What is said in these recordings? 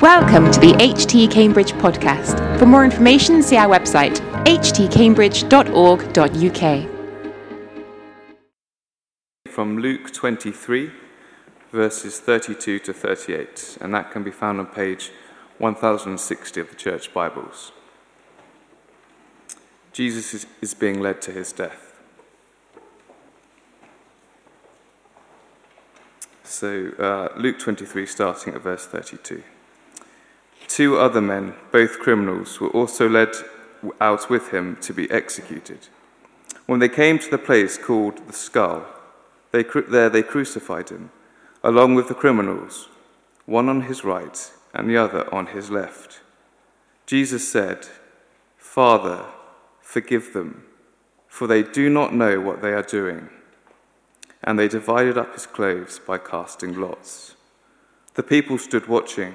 Welcome to the HT Cambridge podcast. For more information, see our website htcambridge.org.uk. From Luke 23, verses 32 to 38, and that can be found on page 1060 of the Church Bibles. Jesus is, being led to his death. So, uh, Luke 23, starting at verse 32. Two other men, both criminals, were also led out with him to be executed. When they came to the place called the skull, they, there they crucified him, along with the criminals, one on his right and the other on his left. Jesus said, Father, forgive them, for they do not know what they are doing. And they divided up his clothes by casting lots. The people stood watching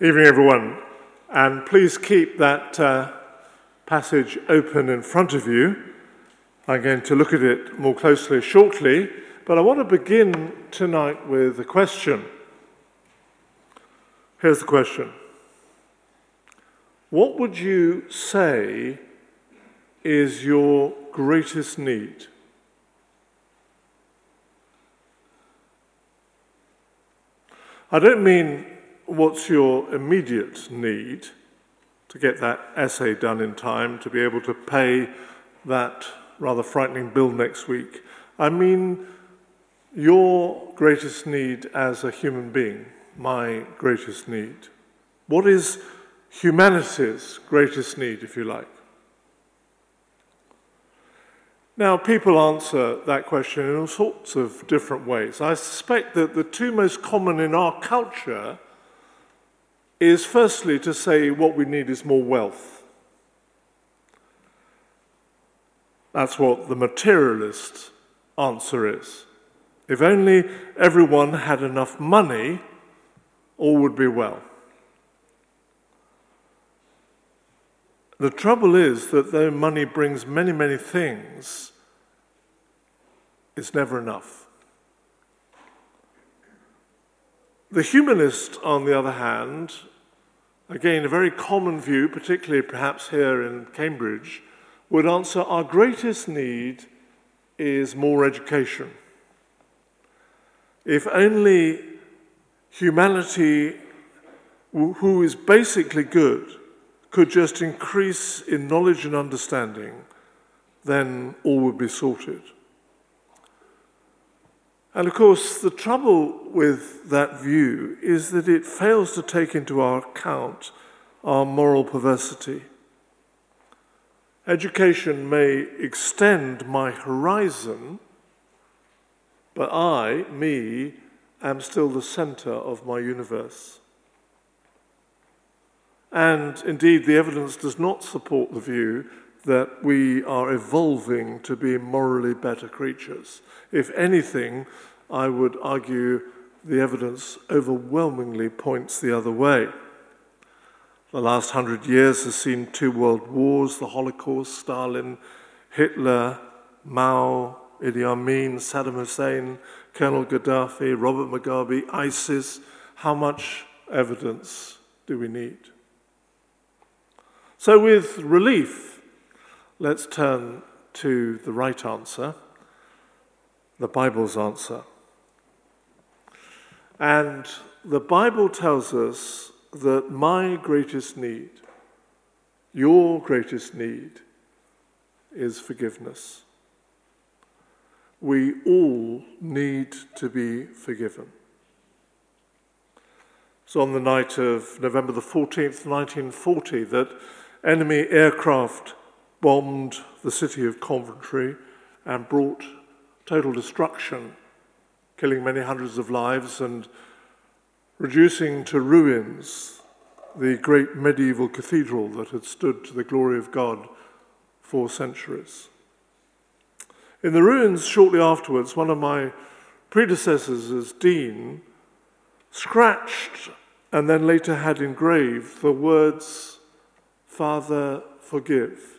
Evening, everyone, and please keep that uh, passage open in front of you. I'm going to look at it more closely shortly, but I want to begin tonight with a question. Here's the question What would you say is your greatest need? I don't mean what's your immediate need to get that essay done in time to be able to pay that rather frightening bill next week? I mean, your greatest need as a human being, my greatest need. What is humanity's greatest need, if you like? Now, people answer that question in all sorts of different ways. I suspect that the two most common in our culture is firstly to say what we need is more wealth. That's what the materialist answer is. If only everyone had enough money, all would be well. The trouble is that though money brings many, many things, it's never enough. The humanist, on the other hand, again, a very common view, particularly perhaps here in Cambridge, would answer our greatest need is more education. If only humanity, who is basically good, could just increase in knowledge and understanding, then all would be sorted. And of course, the trouble with that view is that it fails to take into account our moral perversity. Education may extend my horizon, but I, me, am still the center of my universe. And indeed, the evidence does not support the view that we are evolving to be morally better creatures. If anything, I would argue the evidence overwhelmingly points the other way. The last hundred years has seen two world wars, the Holocaust, Stalin, Hitler, Mao, Idi Amin, Saddam Hussein, Colonel Gaddafi, Robert Mugabe, ISIS. How much evidence do we need? So, with relief, let's turn to the right answer, the Bible's answer. And the Bible tells us that my greatest need, your greatest need, is forgiveness. We all need to be forgiven. So, on the night of November the 14th, 1940, that enemy aircraft bombed the city of Coventry and brought total destruction killing many hundreds of lives and reducing to ruins the great medieval cathedral that had stood to the glory of God for centuries. In the ruins, shortly afterwards, one of my predecessors as dean scratched and then later had engraved the words, Father, forgive.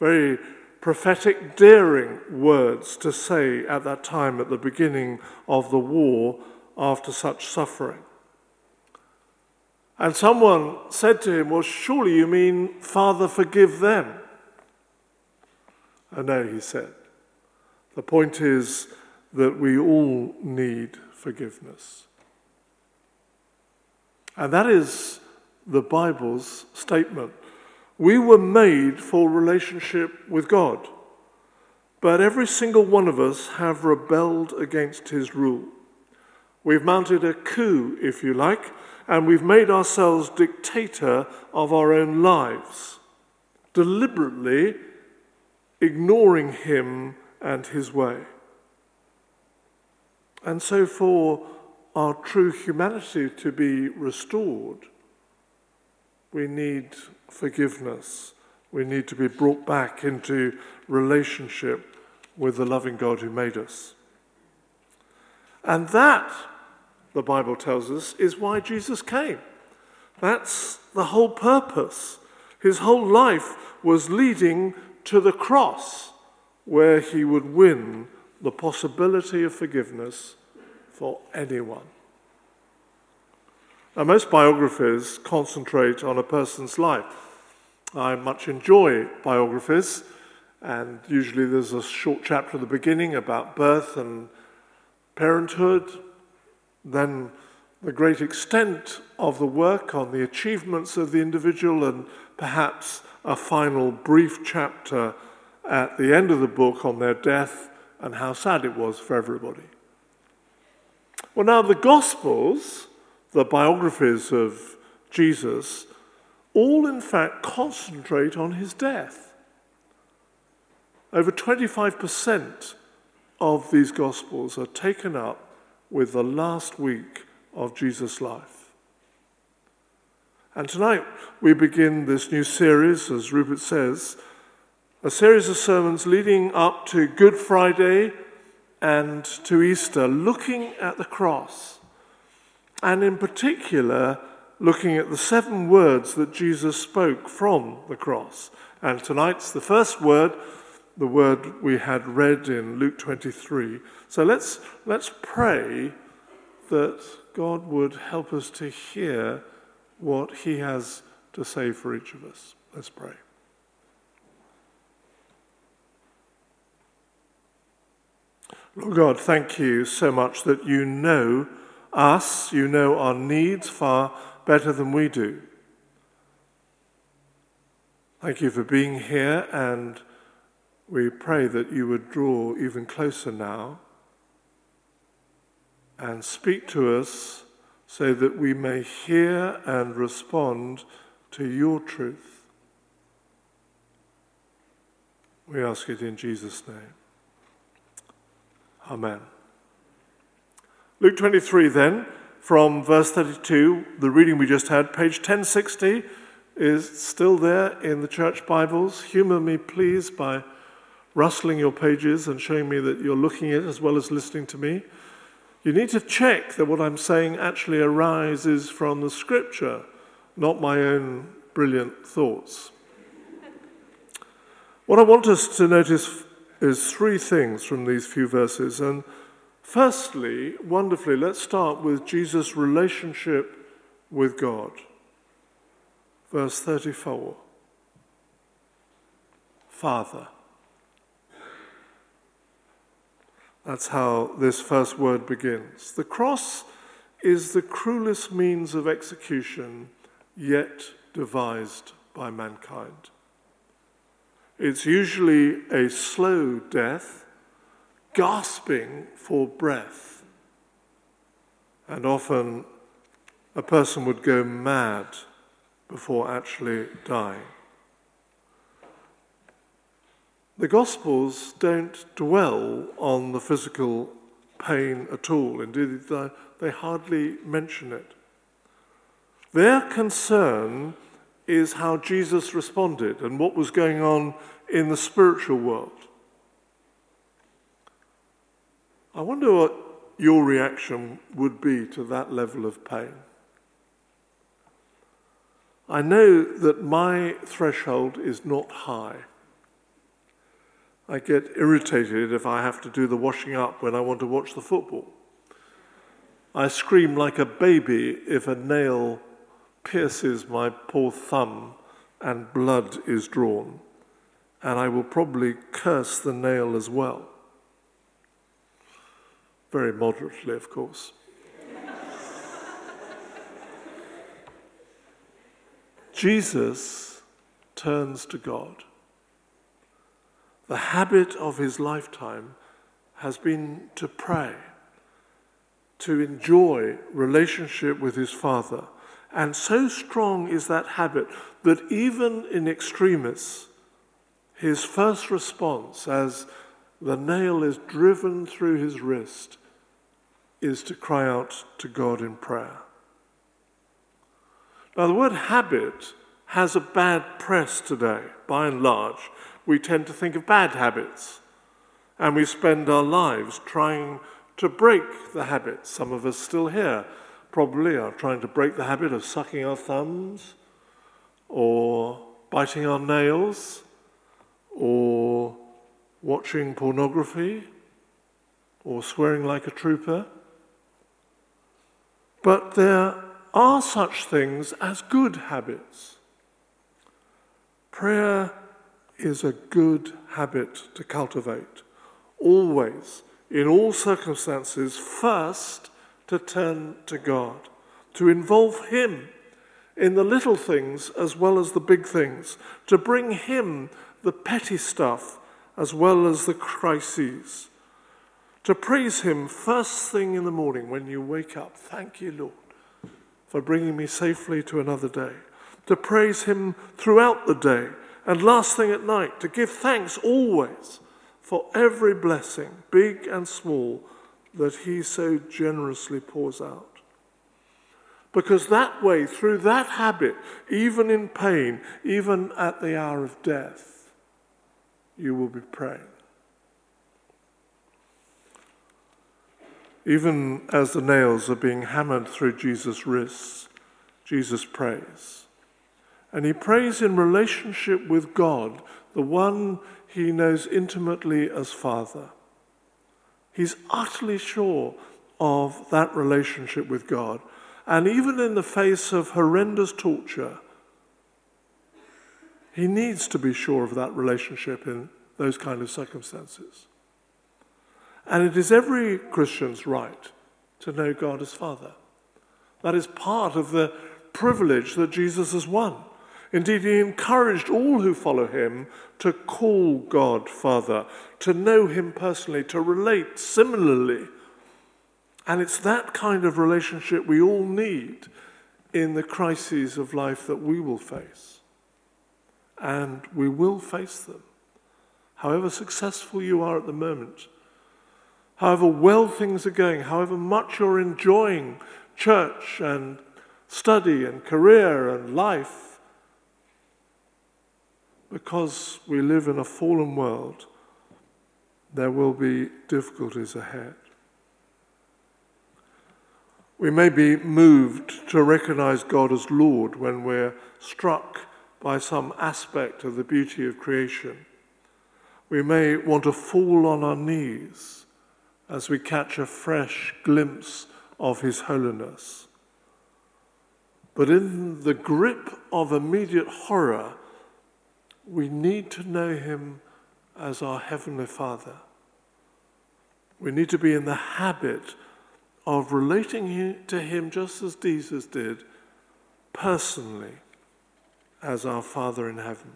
Very prophetic, daring words to say at that time at the beginning of the war after such suffering. And someone said to him, Well, surely you mean, Father, forgive them. And no, he said. The point is that we all need forgiveness. And that is the Bible's statement. We were made for relationship with God, but every single one of us have rebelled against his rule. We've mounted a coup, if you like, and we've made ourselves dictator of our own lives, deliberately ignoring him and his way. And so, for our true humanity to be restored, we need forgiveness. We need to be brought back into relationship with the loving God who made us. And that, the Bible tells us, is why Jesus came. That's the whole purpose. His whole life was leading to the cross, where he would win the possibility of forgiveness for anyone. Now, most biographies concentrate on a person's life. I much enjoy biographies, and usually there's a short chapter at the beginning about birth and parenthood, then the great extent of the work on the achievements of the individual, and perhaps a final brief chapter at the end of the book on their death and how sad it was for everybody. Well, now, the Gospels, the biographies of Jesus, all in fact concentrate on his death. Over 25% of these Gospels are taken up with the last week of Jesus' life. And tonight we begin this new series, as Rupert says, a series of sermons leading up to Good Friday and to Easter, looking at the cross, and in particular, looking at the seven words that Jesus spoke from the cross. And tonight's the first word, the word we had read in Luke 23. So let's, let's pray that God would help us to hear what He has to say for each of us. Let's pray. Lord God, thank you so much that you know us, you know our needs far better than we do. Thank you for being here, and we pray that you would draw even closer now and speak to us so that we may hear and respond to your truth. We ask it in Jesus' name. Amen. Luke 23, then, from verse 32, the reading we just had, page 1060, is still there in the church Bibles. Humor me, please, by rustling your pages and showing me that you're looking at it as well as listening to me. You need to check that what I'm saying actually arises from the scripture, not my own brilliant thoughts. What I want us to notice is three things from these few verses. And firstly, wonderfully, let's start with Jesus' relationship with God. Verse 34 Father. That's how this first word begins. The cross is the cruelest means of execution yet devised by mankind. It's usually a slow death, gasping for breath. And often a person would go mad before actually dying. The Gospels don't dwell on the physical pain at all. Indeed, they hardly mention it. Their concern is how Jesus responded and what was going on in the spiritual world. I wonder what your reaction would be to that level of pain. I know that my threshold is not high. I get irritated if I have to do the washing up when I want to watch the football. I scream like a baby if a nail pierces my poor thumb and blood is drawn, and I will probably curse the nail as well. Very moderately, of course. Jesus turns to God. The habit of his lifetime has been to pray, to enjoy relationship with his Father. And so strong is that habit that even in extremis, his first response as the nail is driven through his wrist is to cry out to God in prayer. Now, the word habit has a bad press today, by and large. We tend to think of bad habits, and we spend our lives trying to break the habits. Some of us still here probably are trying to break the habit of sucking our thumbs, or biting our nails, or watching pornography, or swearing like a trooper. But there are such things as good habits. Prayer is a good habit to cultivate. Always, in all circumstances, first to turn to God, to involve Him in the little things as well as the big things, to bring Him the petty stuff as well as the crises, to praise Him first thing in the morning when you wake up. Thank you, Lord for bringing me safely to another day, to praise Him throughout the day, and last thing at night, to give thanks always for every blessing, big and small, that He so generously pours out. Because that way, through that habit, even in pain, even at the hour of death, you will be praying. Even as the nails are being hammered through Jesus' wrists, Jesus prays. And he prays in relationship with God, the one he knows intimately as Father. He's utterly sure of that relationship with God. And even in the face of horrendous torture, he needs to be sure of that relationship in those kind of circumstances. And it is every Christian's right to know God as Father. That is part of the privilege that Jesus has won. Indeed, he encouraged all who follow him to call God Father, to know him personally, to relate similarly. And it's that kind of relationship we all need in the crises of life that we will face. And we will face them. However successful you are at the moment, however well things are going, however much you're enjoying church and study and career and life, because we live in a fallen world, there will be difficulties ahead. We may be moved to recognize God as Lord when we're struck by some aspect of the beauty of creation. We may want to fall on our knees as we catch a fresh glimpse of His holiness. But in the grip of immediate horror, we need to know Him as our Heavenly Father. We need to be in the habit of relating to Him just as Jesus did, personally, as our Father in heaven.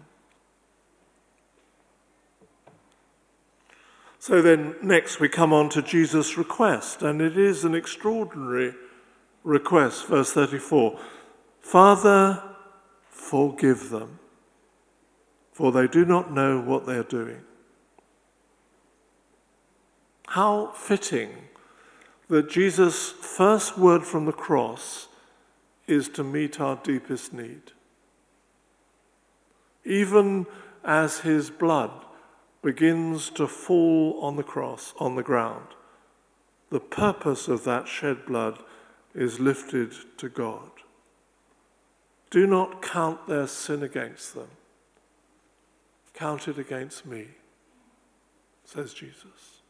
So then, next we come on to Jesus' request, and it is an extraordinary request, verse 34 Father, forgive them, for they do not know what they are doing. How fitting that Jesus' first word from the cross is to meet our deepest need. Even as his blood begins to fall on the cross, on the ground, the purpose of that shed blood is lifted to God. Do not count their sin against them. Count it against me, says Jesus.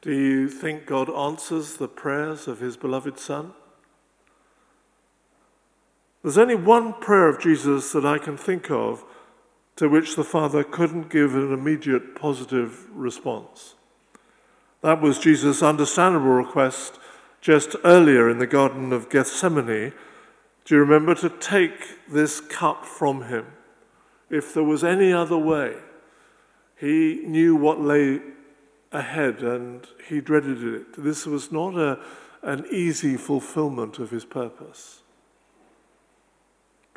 Do you think God answers the prayers of his beloved Son? There's only one prayer of Jesus that I can think of to which the Father couldn't give an immediate positive response. That was Jesus' understandable request just earlier in the Garden of Gethsemane. Do you remember to take this cup from him? If there was any other way, he knew what lay ahead and he dreaded it. This was not a, an easy fulfillment of his purpose.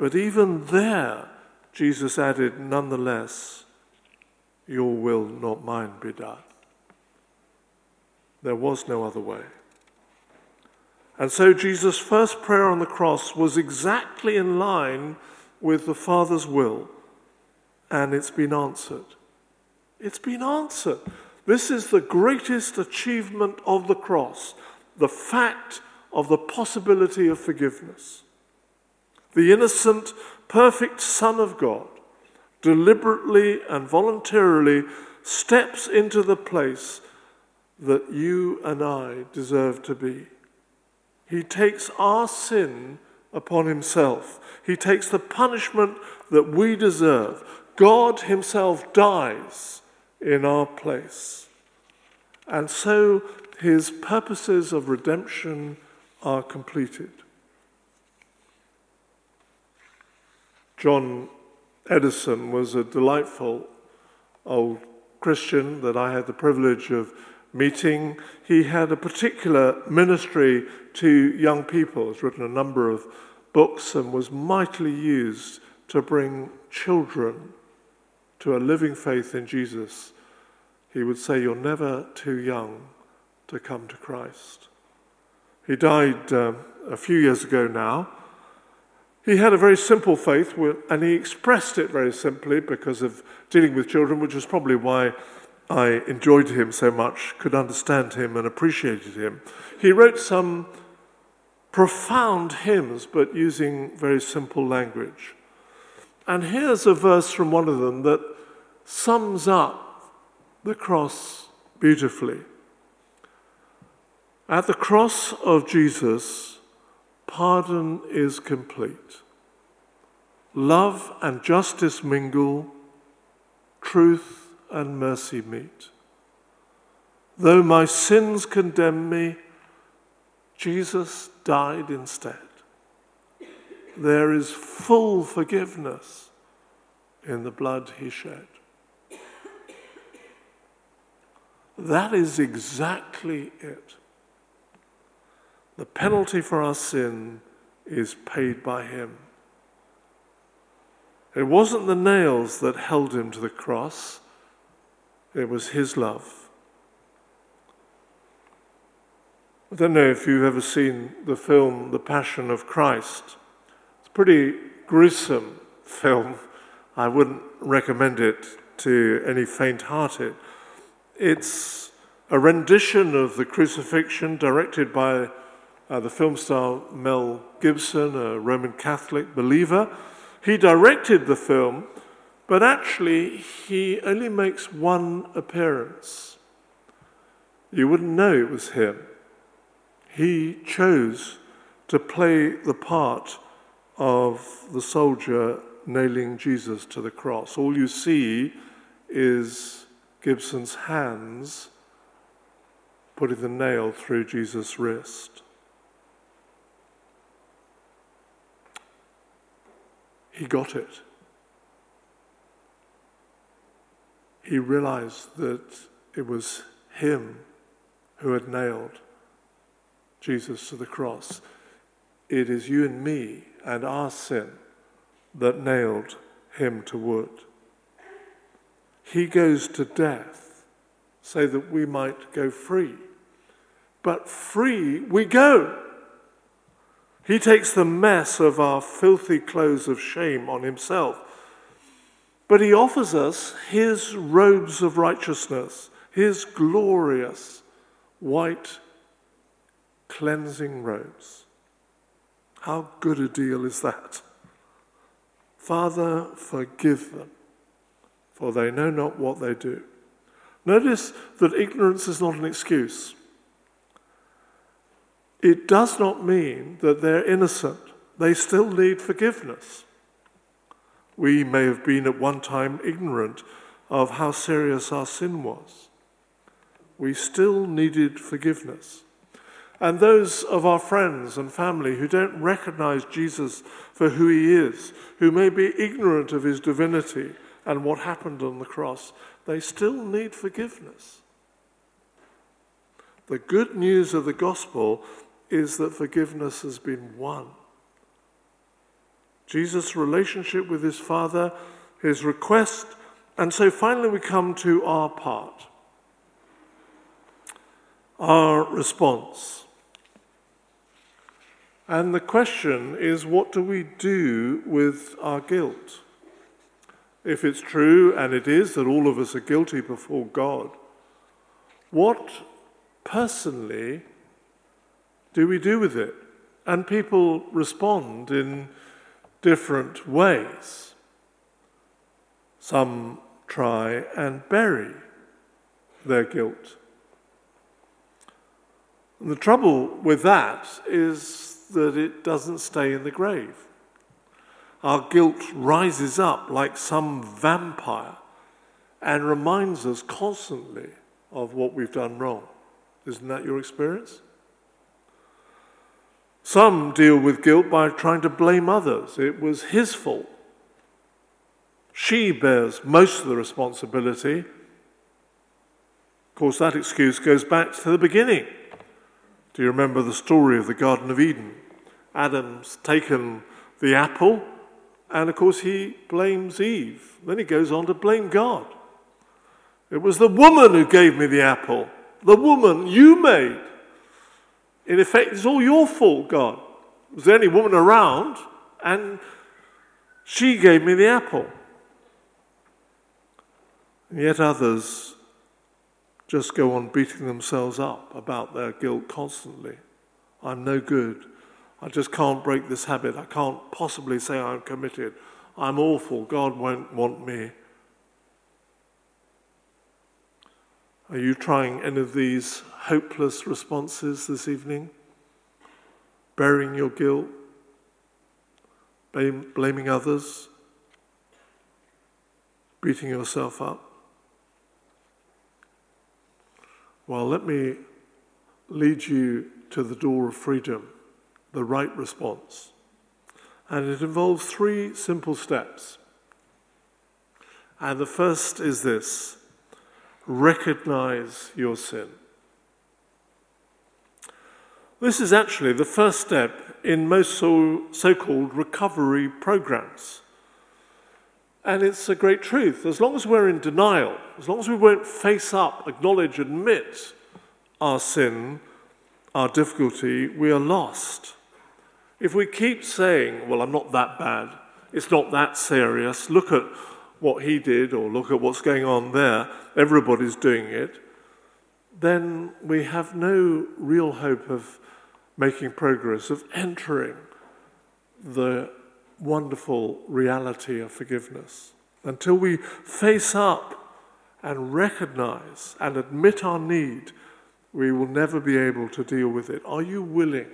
But even there, Jesus added, nonetheless, your will, not mine, be done. There was no other way. And so Jesus' first prayer on the cross was exactly in line with the Father's will, and it's been answered. It's been answered. This is the greatest achievement of the cross the fact of the possibility of forgiveness. The innocent, perfect Son of God deliberately and voluntarily steps into the place that you and I deserve to be. He takes our sin upon himself. He takes the punishment that we deserve. God himself dies in our place. And so his purposes of redemption are completed. John Eddison was a delightful old Christian that I had the privilege of meeting. He had a particular ministry to young people, has written a number of books, and was mightily used to bring children to a living faith in Jesus. He would say, You're never too young to come to Christ. He died um, a few years ago now. He had a very simple faith, and he expressed it very simply because of dealing with children, which was probably why I enjoyed him so much, could understand him, and appreciated him. He wrote some profound hymns, but using very simple language. And here's a verse from one of them that sums up the cross beautifully. At the cross of Jesus, pardon is complete. Love and justice mingle, truth and mercy meet. Though my sins condemn me, Jesus died instead. There is full forgiveness in the blood he shed. That is exactly it. The penalty for our sin is paid by him. It wasn't the nails that held him to the cross, it was his love. I don't know if you've ever seen the film The Passion of Christ. It's a pretty gruesome film. I wouldn't recommend it to any faint hearted. It's a rendition of the crucifixion directed by uh, the film star Mel Gibson, a Roman Catholic believer. He directed the film, but actually, he only makes one appearance. You wouldn't know it was him he chose to play the part of the soldier nailing Jesus to the cross. All you see is Gibson's hands putting the nail through Jesus' wrist. He got it. He realized that it was him who had nailed Jesus to the cross. It is you and me and our sin that nailed him to wood. He goes to death so that we might go free. But free we go. He takes the mess of our filthy clothes of shame on himself. But he offers us his robes of righteousness, his glorious white cleansing robes. How good a deal is that? Father, forgive them, for they know not what they do. Notice that ignorance is not an excuse. It does not mean that they're innocent. They still need forgiveness. We may have been at one time ignorant of how serious our sin was. We still needed forgiveness. And those of our friends and family who don't recognize Jesus for who he is, who may be ignorant of his divinity and what happened on the cross, they still need forgiveness. The good news of the gospel is that forgiveness has been won. Jesus' relationship with his Father, his request, and so finally we come to our part, our response. And the question is what do we do with our guilt? If it's true, and it is, that all of us are guilty before God, what personally do we do with it? And people respond in different ways. Some try and bury their guilt. And the trouble with that is that it doesn't stay in the grave. Our guilt rises up like some vampire and reminds us constantly of what we've done wrong. Isn't that your experience? Some deal with guilt by trying to blame others. It was his fault. She bears most of the responsibility. Of course, that excuse goes back to the beginning. Do you remember the story of the Garden of Eden? Adam's taken the apple, and of course, he blames Eve. Then he goes on to blame God. It was the woman who gave me the apple, the woman you made. In effect, it's all your fault, God. Was the only woman around, and she gave me the apple. And yet others just go on beating themselves up about their guilt constantly. I'm no good. I just can't break this habit. I can't possibly say I'm committed. I'm awful. God won't want me. Are you trying any of these hopeless responses this evening? Burying your guilt? Blaming others? Beating yourself up? Well, let me lead you to the door of freedom, the right response. And it involves three simple steps. And the first is this recognize your sin. This is actually the first step in most so called recovery programs. And it's a great truth. As long as we're in denial, as long as we won't face up, acknowledge, admit our sin, our difficulty, we are lost. If we keep saying, Well, I'm not that bad, it's not that serious, look at what he did or look at what's going on there, everybody's doing it, then we have no real hope of making progress, of entering the wonderful reality of forgiveness. Until we face up and recognize and admit our need, we will never be able to deal with it. Are you willing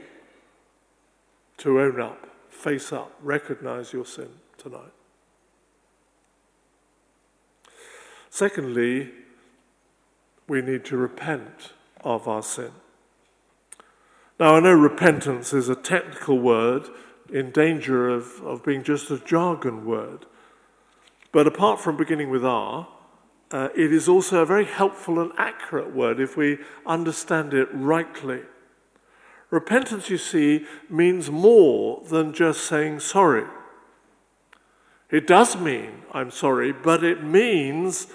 to own up, face up, recognize your sin tonight? Secondly, we need to repent of our sin. Now, I know repentance is a technical word in danger of, of being just a jargon word. But apart from beginning with R, uh, it is also a very helpful and accurate word if we understand it rightly. Repentance, you see, means more than just saying sorry. It does mean I'm sorry, but it means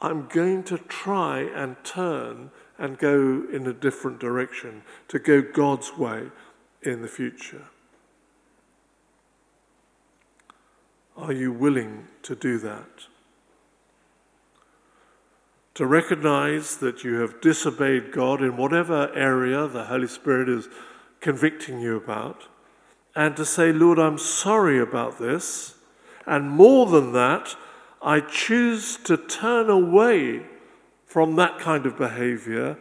I'm going to try and turn and go in a different direction, to go God's way in the future. Are you willing to do that? To recognize that you have disobeyed God in whatever area the Holy Spirit is convicting you about, and to say, Lord, I'm sorry about this, and more than that, I choose to turn away from that kind of behavior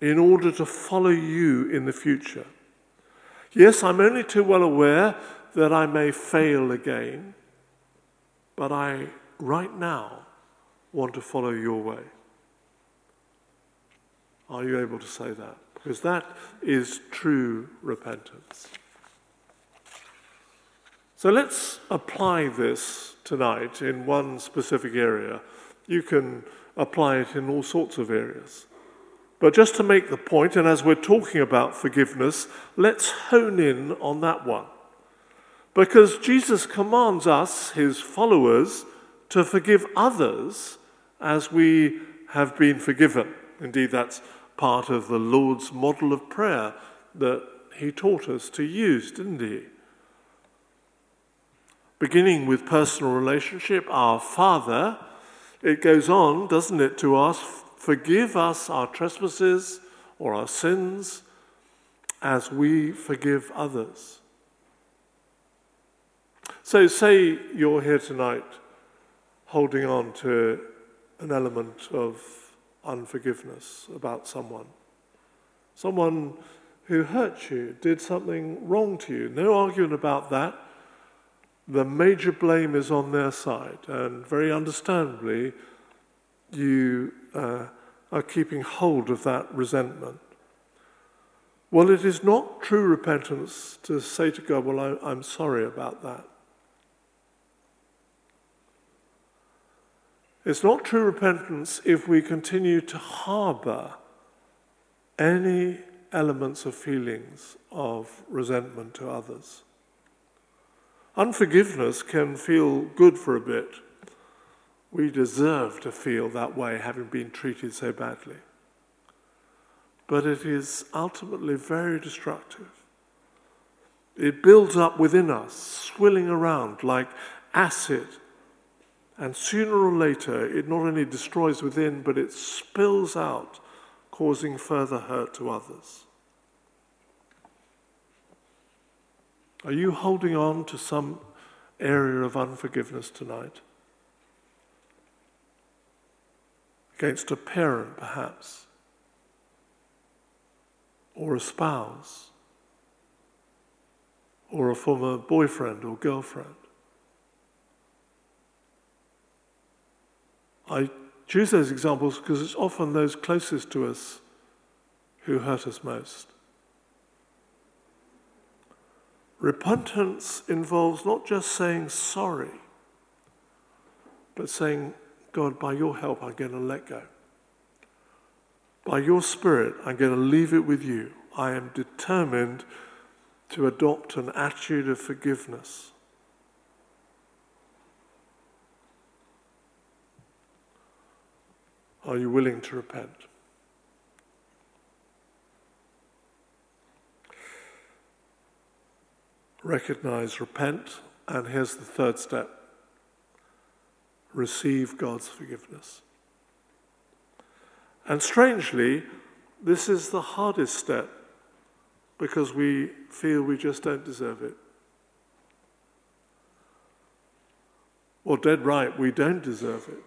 in order to follow you in the future. Yes, I'm only too well aware that I may fail again, but I, right now, want to follow your way. Are you able to say that? Because that is true repentance. So let's apply this tonight in one specific area. You can apply it in all sorts of areas. But just to make the point, and as we're talking about forgiveness, let's hone in on that one. Because Jesus commands us, his followers, to forgive others as we have been forgiven. Indeed, that's part of the Lord's model of prayer that he taught us to use, didn't he? Beginning with personal relationship, our Father, it goes on, doesn't it, to ask, forgive us our trespasses or our sins as we forgive others. So, say you're here tonight holding on to an element of unforgiveness about someone. Someone who hurt you, did something wrong to you. No arguing about that. The major blame is on their side, and very understandably, you uh, are keeping hold of that resentment. Well, it is not true repentance to say to God, Well, I, I'm sorry about that. It's not true repentance if we continue to harbor any elements of feelings of resentment to others. Unforgiveness can feel good for a bit. We deserve to feel that way, having been treated so badly. But it is ultimately very destructive. It builds up within us, swilling around like acid and sooner or later, it not only destroys within, but it spills out, causing further hurt to others. Are you holding on to some area of unforgiveness tonight? Against a parent, perhaps, or a spouse, or a former boyfriend or girlfriend. I choose those examples because it's often those closest to us who hurt us most. Repentance involves not just saying sorry, but saying, God, by your help, I'm going to let go. By your Spirit, I'm going to leave it with you. I am determined to adopt an attitude of forgiveness. Are you willing to repent? Recognize, repent, and here's the third step receive God's forgiveness. And strangely, this is the hardest step because we feel we just don't deserve it. Or, dead right, we don't deserve it.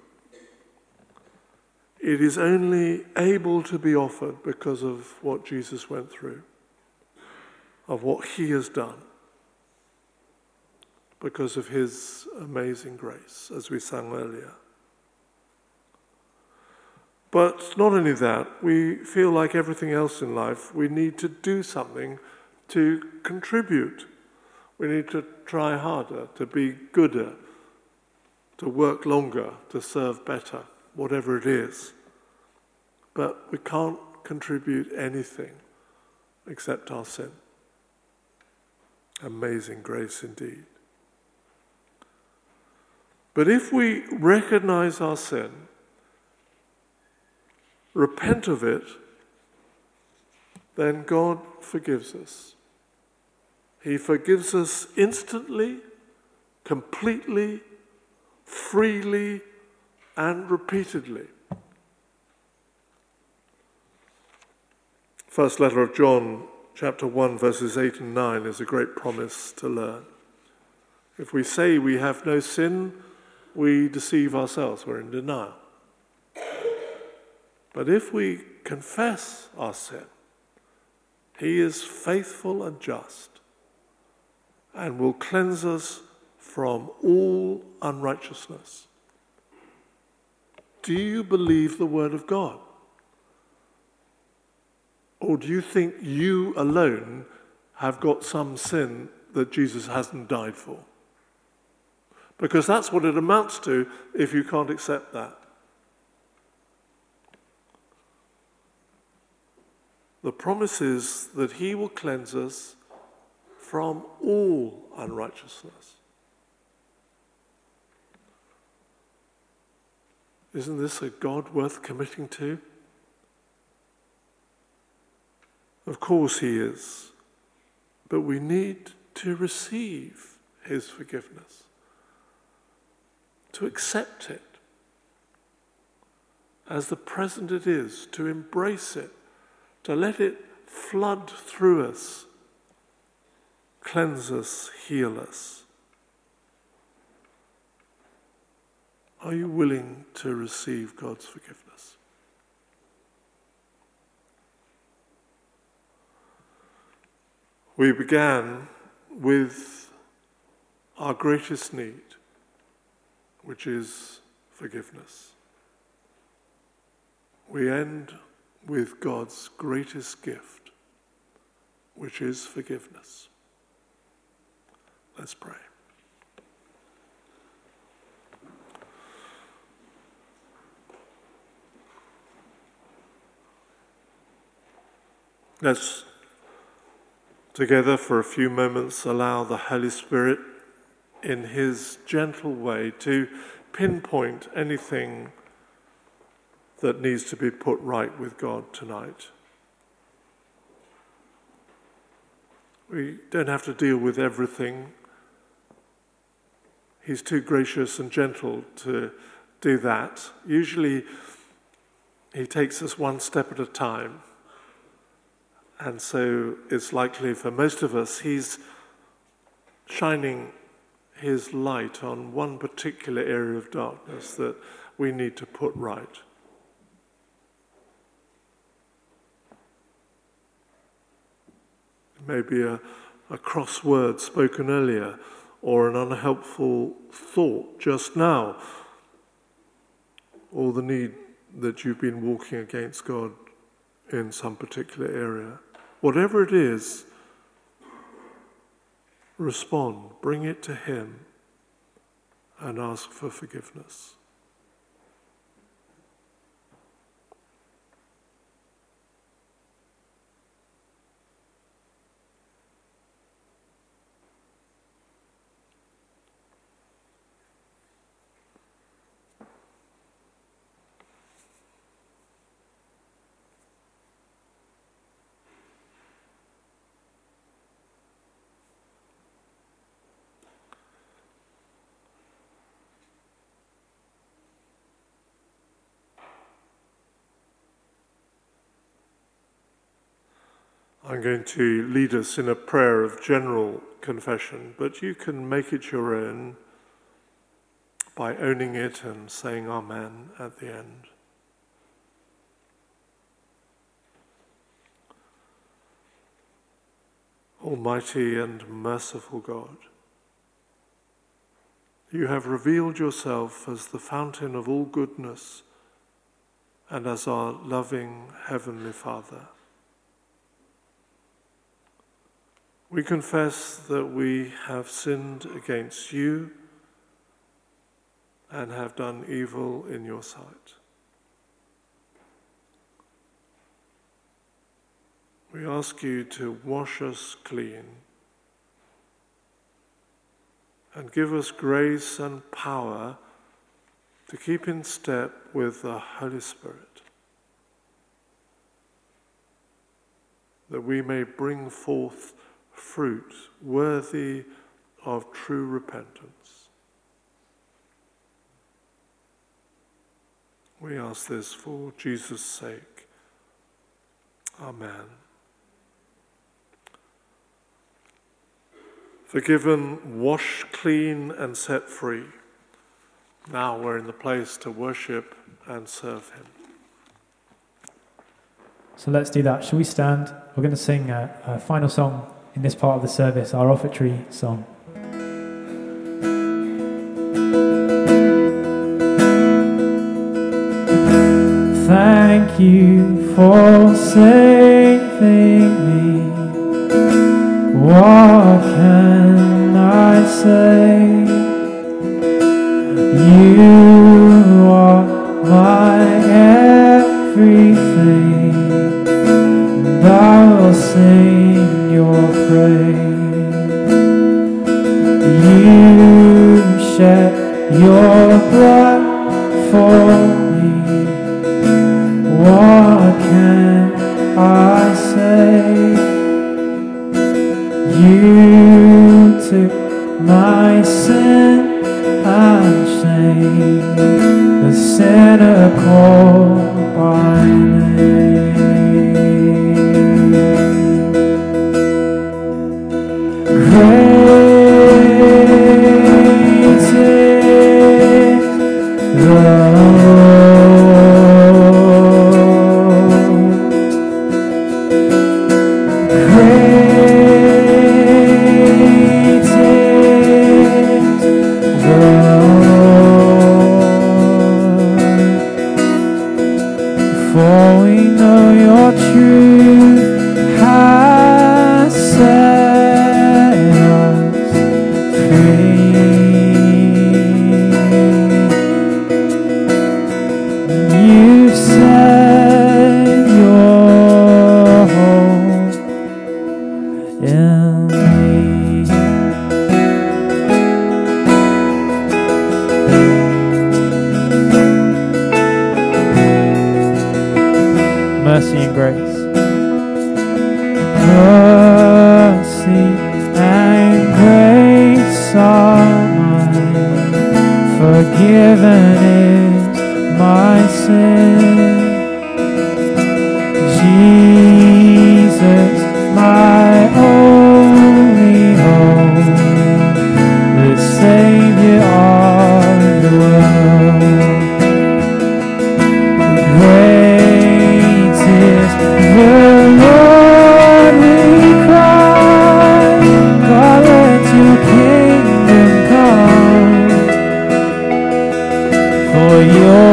It is only able to be offered because of what Jesus went through, of what he has done, because of his amazing grace, as we sang earlier. But not only that, we feel like everything else in life, we need to do something to contribute. We need to try harder, to be gooder, to work longer, to serve better whatever it is. But we can't contribute anything except our sin. Amazing grace indeed. But if we recognize our sin repent of it, then God forgives us. He forgives us instantly, completely, freely, and repeatedly. First letter of John, chapter 1, verses 8 and 9, is a great promise to learn. If we say we have no sin, we deceive ourselves, we're in denial. But if we confess our sin, He is faithful and just and will cleanse us from all unrighteousness. Do you believe the Word of God? Or do you think you alone have got some sin that Jesus hasn't died for? Because that's what it amounts to if you can't accept that. The promise is that He will cleanse us from all unrighteousness. Isn't this a God worth committing to? Of course, He is. But we need to receive His forgiveness, to accept it as the present it is, to embrace it, to let it flood through us, cleanse us, heal us. Are you willing to receive God's forgiveness? We began with our greatest need, which is forgiveness. We end with God's greatest gift, which is forgiveness. Let's pray. Let's together for a few moments allow the Holy Spirit in His gentle way to pinpoint anything that needs to be put right with God tonight. We don't have to deal with everything. He's too gracious and gentle to do that. Usually, He takes us one step at a time. And so it's likely for most of us, He's shining His light on one particular area of darkness that we need to put right. maybe a, a cross word spoken earlier or an unhelpful thought just now, or the need that you've been walking against God in some particular area. Whatever it is, respond, bring it to Him, and ask for forgiveness. I'm going to lead us in a prayer of general confession, but you can make it your own by owning it and saying Amen at the end. Almighty and merciful God, you have revealed yourself as the fountain of all goodness and as our loving Heavenly Father. We confess that we have sinned against you and have done evil in your sight. We ask you to wash us clean and give us grace and power to keep in step with the Holy Spirit. that we may bring forth fruit worthy of true repentance. We ask this for Jesus' sake. Amen. Forgiven, washed clean, and set free. Now we're in the place to worship and serve Him. So let's do that. Shall we stand? We're going to sing a, a final song in this part of the service, our offertory song. Thank you for saving me. What can I say? Know 我有。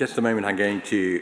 Just a moment, I'm going to